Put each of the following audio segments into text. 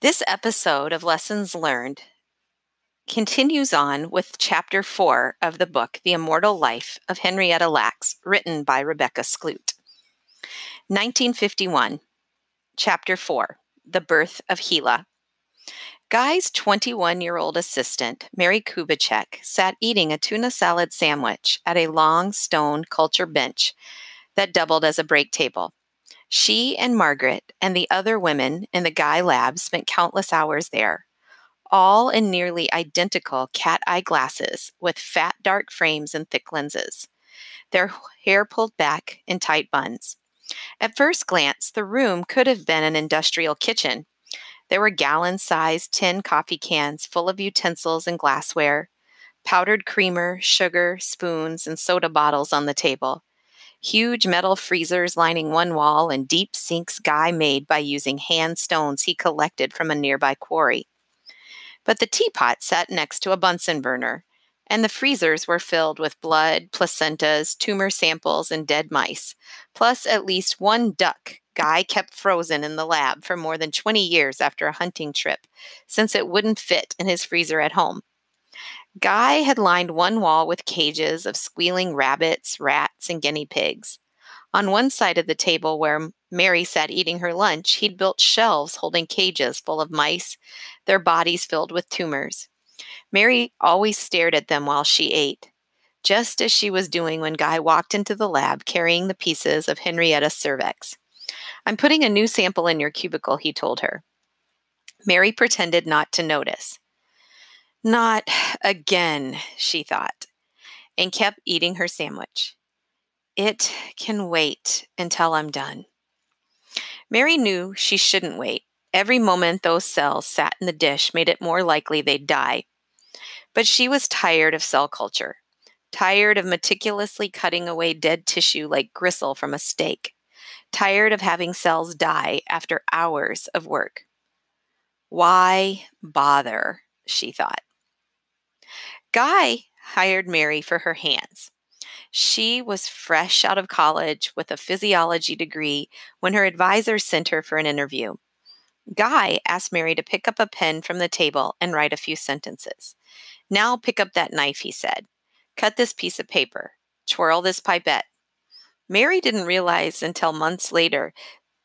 This episode of Lessons Learned continues on with chapter four of the book, The Immortal Life of Henrietta Lacks, written by Rebecca Skloot. 1951, chapter four, The Birth of HeLa. Gey's 21 year old assistant, Mary Kubicek, sat eating a tuna salad sandwich at a long stone culture bench that doubled as a break table. She and Margaret and the other women in the Gey lab spent countless hours there, all in nearly identical cat eye glasses with fat dark frames and thick lenses, their hair pulled back in tight buns. At first glance, the room could have been an industrial kitchen. There were gallon sized tin coffee cans full of utensils and glassware, powdered creamer, sugar, spoons, and soda bottles on the table huge metal freezers lining one wall, and deep sinks Gey made by using hand stones he collected from a nearby quarry. But the teapot sat next to a Bunsen burner, and the freezers were filled with blood, placentas, tumor samples, and dead mice, plus at least one duck Gey kept frozen in the lab for more than 20 years after a hunting trip, since it wouldn't fit in his freezer at home. Gey had lined one wall with cages of squealing rabbits, rats, and guinea pigs. On one side of the table where Mary sat eating her lunch, he'd built shelves holding cages full of mice, their bodies filled with tumors. Mary always stared at them while she ate, just as she was doing when Gey walked into the lab carrying the pieces of Henrietta's cervix. I'm putting a new sample in your cubicle, he told her. Mary pretended not to notice. Not again, she thought, and kept eating her sandwich. It can wait until I'm done. Mary knew she shouldn't wait. Every moment those cells sat in the dish made it more likely they'd die. But she was tired of cell culture, tired of meticulously cutting away dead tissue like gristle from a steak, tired of having cells die after hours of work. Why bother? she thought. Gey hired Mary for her hands. She was fresh out of college with a physiology degree when her advisor sent her for an interview. Gey asked Mary to pick up a pen from the table and write a few sentences. Now pick up that knife, he said. Cut this piece of paper. Twirl this pipette. Mary didn't realize until months later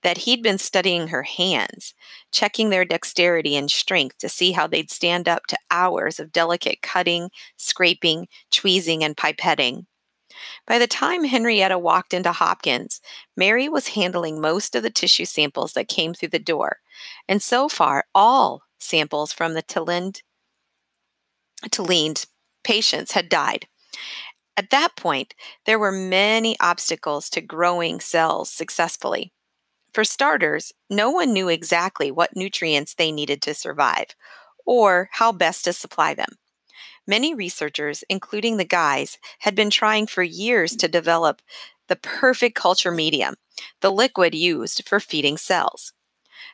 that he'd been studying her hands, checking their dexterity and strength to see how they'd stand up to hours of delicate cutting, scraping, tweezing, and pipetting. By the time Henrietta walked into Hopkins, Mary was handling most of the tissue samples that came through the door, and so far, all samples from the TeLinde, TeLinde patients had died. At that point, there were many obstacles to growing cells successfully. For starters, no one knew exactly what nutrients they needed to survive or how best to supply them. Many researchers, including the Geys, had been trying for years to develop the perfect culture medium, the liquid used for feeding cells.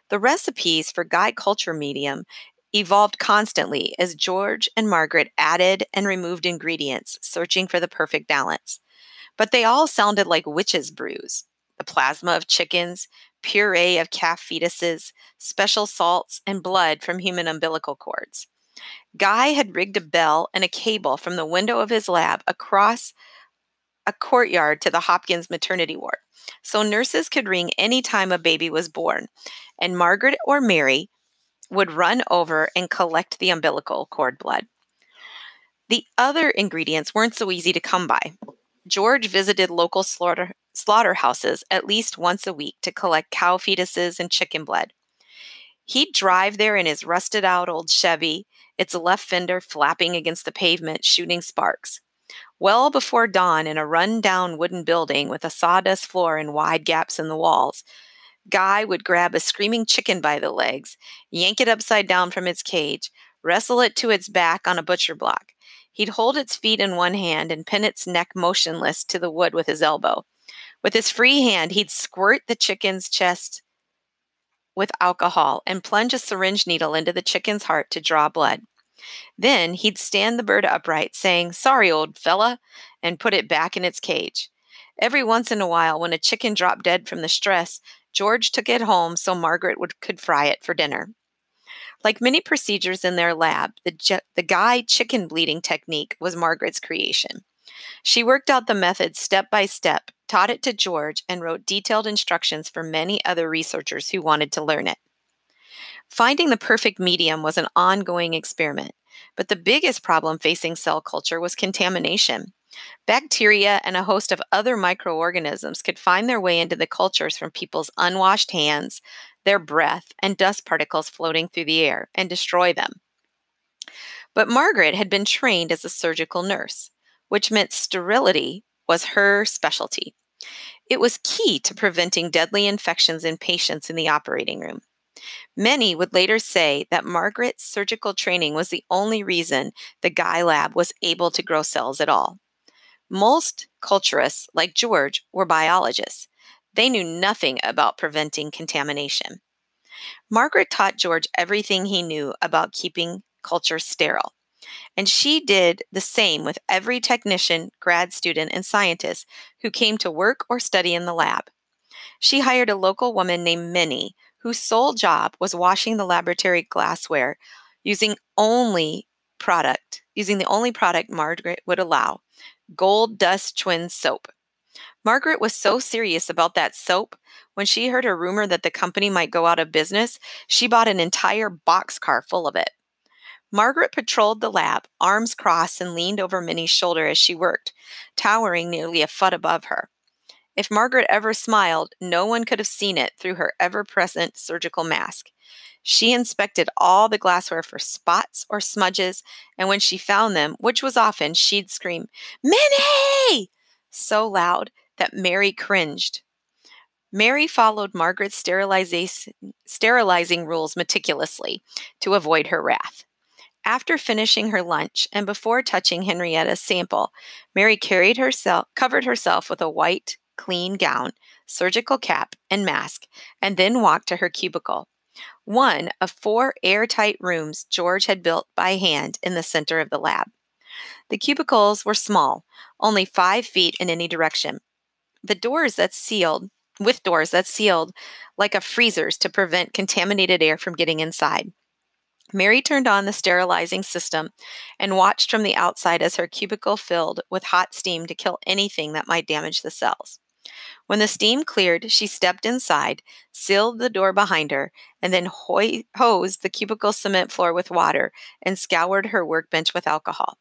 The recipes for Gey culture medium evolved constantly as George and Margaret added and removed ingredients, searching for the perfect balance. But they all sounded like witches' brews. The plasma of chickens, puree of calf fetuses, special salts, and blood from human umbilical cords. Gey had rigged a bell and a cable from the window of his lab across a courtyard to the Hopkins maternity ward, so nurses could ring any time a baby was born, and Margaret or Mary would run over and collect the umbilical cord blood. The other ingredients weren't so easy to come by. George visited local slaughter, slaughterhouses at least once a week to collect cow fetuses and chicken blood. He'd drive there in his rusted out old Chevy, its left fender flapping against the pavement, shooting sparks. Well before dawn, in a run down wooden building with a sawdust floor and wide gaps in the walls, Gey would grab a screaming chicken by the legs, yank it upside down from its cage, wrestle it to its back on a butcher block. He'd hold its feet in one hand and pin its neck motionless to the wood with his elbow. With his free hand, he'd squirt the chicken's chest with alcohol and plunge a syringe needle into the chicken's heart to draw blood. Then he'd stand the bird upright, saying, Sorry, old fella, and put it back in its cage. Every once in a while, when a chicken dropped dead from the stress, George took it home so Margaret would, could fry it for dinner. Like many procedures in their lab, the, the Gey chicken bleeding technique was Margaret's creation. She worked out the method step by step, taught it to George, and wrote detailed instructions for many other researchers who wanted to learn it. Finding the perfect medium was an ongoing experiment, but the biggest problem facing cell culture was contamination. Bacteria and a host of other microorganisms could find their way into the cultures from people's unwashed hands, their breath, and dust particles floating through the air and destroy them. But Margaret had been trained as a surgical nurse, which meant sterility was her specialty. It was key to preventing deadly infections in patients in the operating room. Many would later say that Margaret's surgical training was the only reason the Gey lab was able to grow cells at all. Most culturists, like George, were biologists. They knew nothing about preventing contamination. Margaret taught George everything he knew about keeping culture sterile. And she did the same with every technician, grad student, and scientist who came to work or study in the lab. She hired a local woman named Minnie, whose sole job was washing the laboratory glassware using only product, using the only product Margaret would allow, Gold Dust twin soap. Margaret was so serious about that soap, when she heard a rumor that the company might go out of business, she bought an entire boxcar full of it. Margaret patrolled the lab, arms crossed, and leaned over Minnie's shoulder as she worked, towering nearly a foot above her. If Margaret ever smiled, no one could have seen it through her ever present surgical mask. She inspected all the glassware for spots or smudges, and when she found them, which was often, she'd scream, Minnie! so loud that Mary cringed. Mary followed Margaret's sterilizing rules meticulously to avoid her wrath. After finishing her lunch and before touching Henrietta's sample, Mary carried herself, covered herself with a white, clean gown, surgical cap, and mask, and then walked to her cubicle, one of four airtight rooms George had built by hand in the center of the lab. The cubicles were small, only five feet in any direction. The doors that sealed, with doors that sealed like a freezers to prevent contaminated air from getting inside. Mary turned on the sterilizing system and watched from the outside as her cubicle filled with hot steam to kill anything that might damage the cells. When the steam cleared, she stepped inside, sealed the door behind her, and then ho- hosed the cubicle cement floor with water and scoured her workbench with alcohol.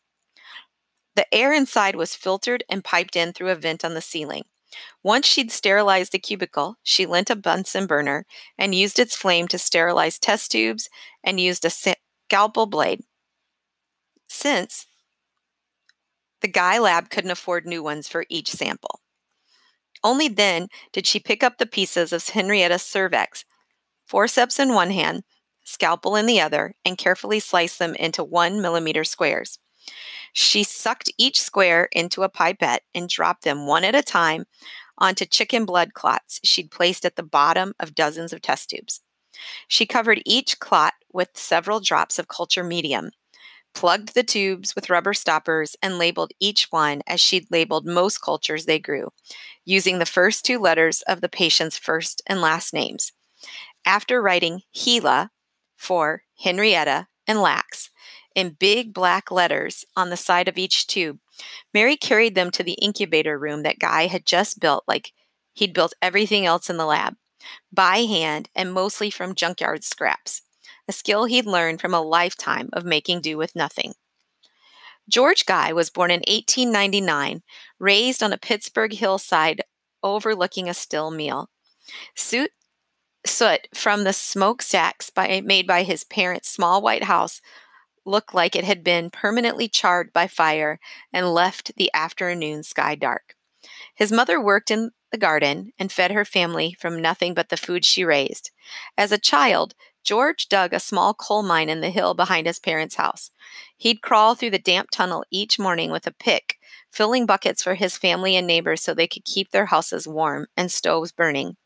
The air inside was filtered and piped in through a vent on the ceiling. Once she'd sterilized the cubicle, she lent a Bunsen burner and used its flame to sterilize test tubes and used a scalpel blade. Since the Gey lab couldn't afford new ones for each sample. Only then did she pick up the pieces of Henrietta's cervix, forceps in one hand, scalpel in the other, and carefully slice them into one millimeter squares. She sucked each square into a pipette and dropped them one at a time onto chicken blood clots she'd placed at the bottom of dozens of test tubes. She covered each clot with several drops of culture medium, plugged the tubes with rubber stoppers, and labeled each one as she'd labeled most cultures they grew, using the first two letters of the patient's first and last names. After writing HeLa for Henrietta and Lacks in big black letters on the side of each tube, Mary carried them to the incubator room that Gey had just built, like he'd built everything else in the lab, by hand and mostly from junkyard scraps, a skill he'd learned from a lifetime of making do with nothing. George Gey was born in 1899, raised on a Pittsburgh hillside overlooking a still mill. Soot, soot from the smokestacks by, made by his parents' small white house looked like it had been permanently charred by fire and left the afternoon sky dark. His mother worked in the garden and fed her family from nothing but the food she raised. As a child, George dug a small coal mine in the hill behind his parents' house. He'd crawl through the damp tunnel each morning with a pick, filling buckets for his family and neighbors so they could keep their houses warm and stoves burning.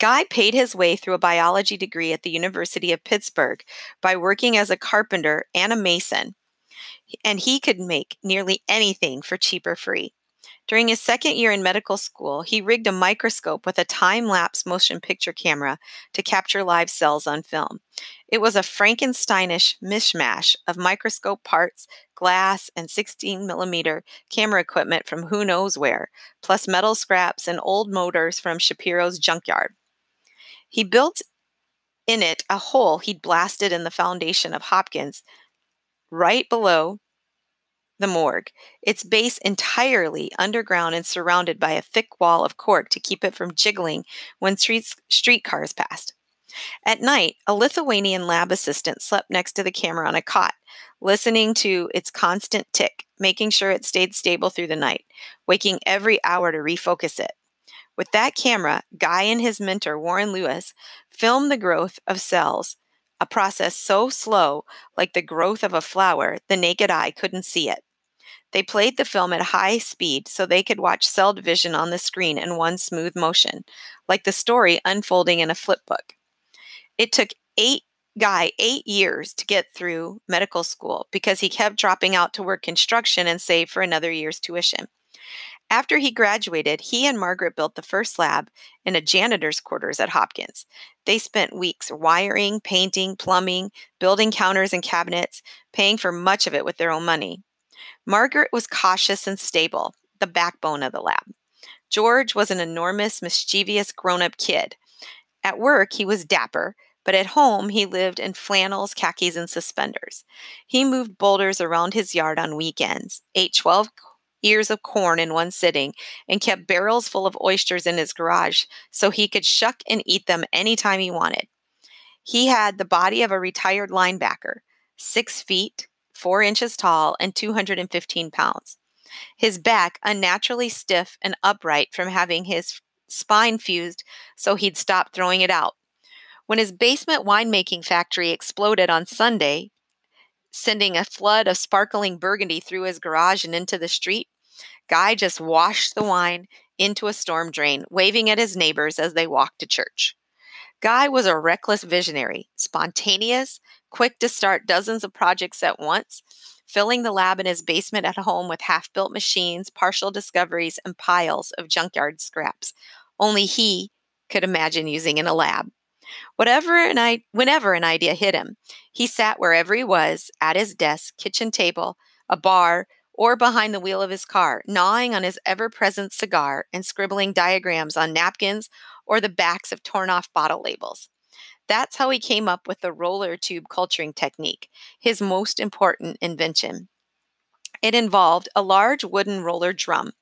Gey paid his way through a biology degree at the University of Pittsburgh by working as a carpenter and a mason, and he could make nearly anything for cheap or free. During his second year in medical school, he rigged a microscope with a time lapse motion picture camera to capture live cells on film. It was a Frankensteinish mishmash of microscope parts, glass, and 16 millimeter camera equipment from who knows where, plus metal scraps and old motors from Shapiro's junkyard. He built in it a hole he'd blasted in the foundation of Hopkins right below the morgue, its base entirely underground and surrounded by a thick wall of cork to keep it from jiggling when street, streetcars passed. At night, a Lithuanian lab assistant slept next to the camera on a cot, listening to its constant tick, making sure it stayed stable through the night, waking every hour to refocus it. With that camera, Gey and his mentor, Warren Lewis, filmed the growth of cells, a process so slow, like the growth of a flower, the naked eye couldn't see it. They played the film at high speed so they could watch cell division on the screen in one smooth motion, like the story unfolding in a flipbook. It took eight Gey eight years to get through medical school because he kept dropping out to work construction and save for another year's tuition. After he graduated, he and Margaret built the first lab in a janitor's quarters at Hopkins. They spent weeks wiring, painting, plumbing, building counters and cabinets, paying for much of it with their own money. Margaret was cautious and stable, the backbone of the lab. George was an enormous, mischievous grown up kid. At work, he was dapper, but at home, he lived in flannels, khakis, and suspenders. He moved boulders around his yard on weekends, ate 12 ears of corn in one sitting, and kept barrels full of oysters in his garage so he could shuck and eat them anytime he wanted. He had the body of a retired linebacker, six feet, four inches tall, and 215 pounds. His back unnaturally stiff and upright from having his spine fused so he'd stop throwing it out. When his basement winemaking factory exploded on Sunday, sending a flood of sparkling burgundy through his garage and into the street, Gey just washed the wine into a storm drain, waving at his neighbors as they walked to church. Gey was a reckless visionary, spontaneous, quick to start dozens of projects at once, filling the lab in his basement at home with half built machines, partial discoveries, and piles of junkyard scraps. Only he could imagine using in a lab. Whatever an I- whenever an idea hit him, he sat wherever he was, at his desk, kitchen table, a bar, or behind the wheel of his car, gnawing on his ever present cigar and scribbling diagrams on napkins or the backs of torn off bottle labels. That's how he came up with the roller tube culturing technique, his most important invention. It involved a large wooden roller drum,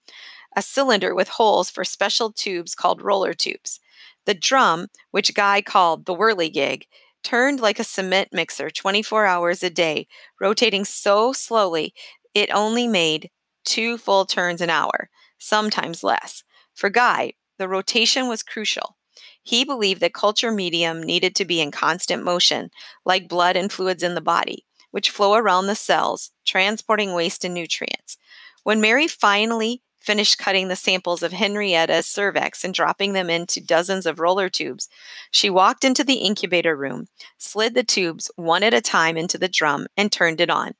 a cylinder with holes for special tubes called roller tubes. The drum, which Gey called the whirligig, turned like a cement mixer 24 hours a day, rotating so slowly it only made two full turns an hour, sometimes less. For Gey, the rotation was crucial. He believed that culture medium needed to be in constant motion, like blood and fluids in the body, which flow around the cells, transporting waste and nutrients. When Mary finally finished cutting the samples of Henrietta's cervix and dropping them into dozens of roller tubes, she walked into the incubator room, slid the tubes one at a time into the drum, and turned it on.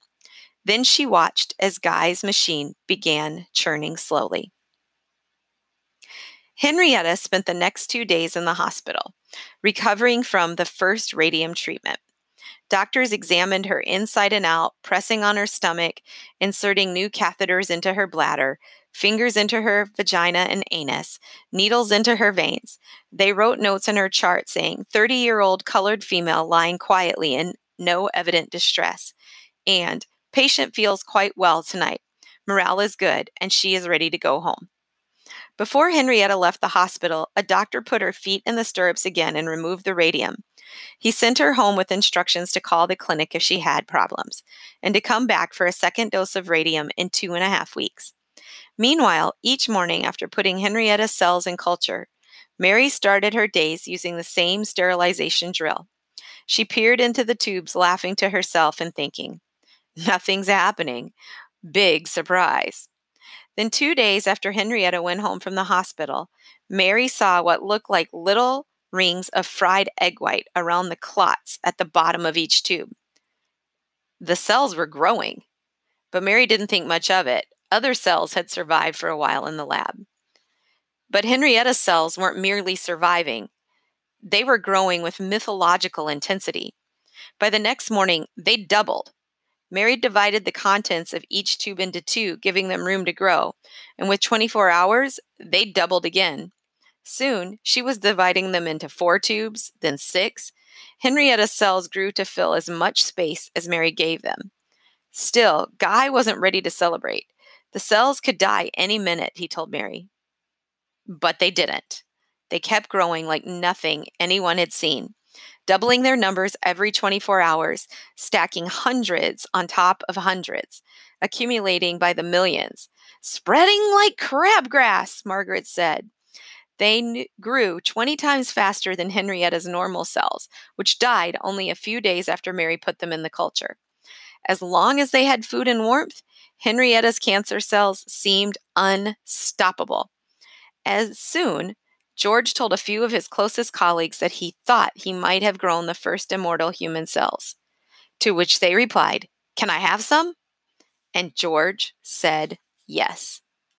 Then she watched as Gey's machine began churning slowly. Henrietta spent the next two days in the hospital, recovering from the first radium treatment. Doctors examined her inside and out, pressing on her stomach, inserting new catheters into her bladder, fingers into her vagina and anus, needles into her veins. They wrote notes in her chart saying 30 year old colored female lying quietly in no evident distress, and Patient feels quite well tonight. Morale is good, and she is ready to go home. Before Henrietta left the hospital, a doctor put her feet in the stirrups again and removed the radium. He sent her home with instructions to call the clinic if she had problems, and to come back for a second dose of radium in two and a half weeks. Meanwhile, each morning after putting Henrietta's cells in culture, Mary started her days using the same sterilization drill. She peered into the tubes, laughing to herself and thinking, Nothing's happening. Big surprise. Then, two days after Henrietta went home from the hospital, Mary saw what looked like little rings of fried egg white around the clots at the bottom of each tube. The cells were growing, but Mary didn't think much of it. other cells had survived for a while in the lab. But Henrietta's cells weren't merely surviving, they were growing with mythological intensity. By the next morning, they doubled. Mary divided the contents of each tube into two, giving them room to grow. And with 24 hours, they doubled again. Soon, she was dividing them into four tubes, then six. Henrietta's cells grew to fill as much space as Mary gave them. Still, Gey wasn't ready to celebrate. The cells could die any minute, he told Mary. But they didn't. They kept growing like nothing anyone had seen, doubling their numbers every 24 hours, stacking hundreds on top of hundreds, accumulating by the millions. Spreading like crabgrass, Margaret said. They grew 20 times faster than Henrietta's normal cells, which died only a few days after Mary put them in the culture. As long as they had food and warmth, Henrietta's cancer cells seemed unstoppable. As soon, George told a few of his closest colleagues that he thought he might have grown the first immortal human cells. To which they replied, Can I have some? And George said yes.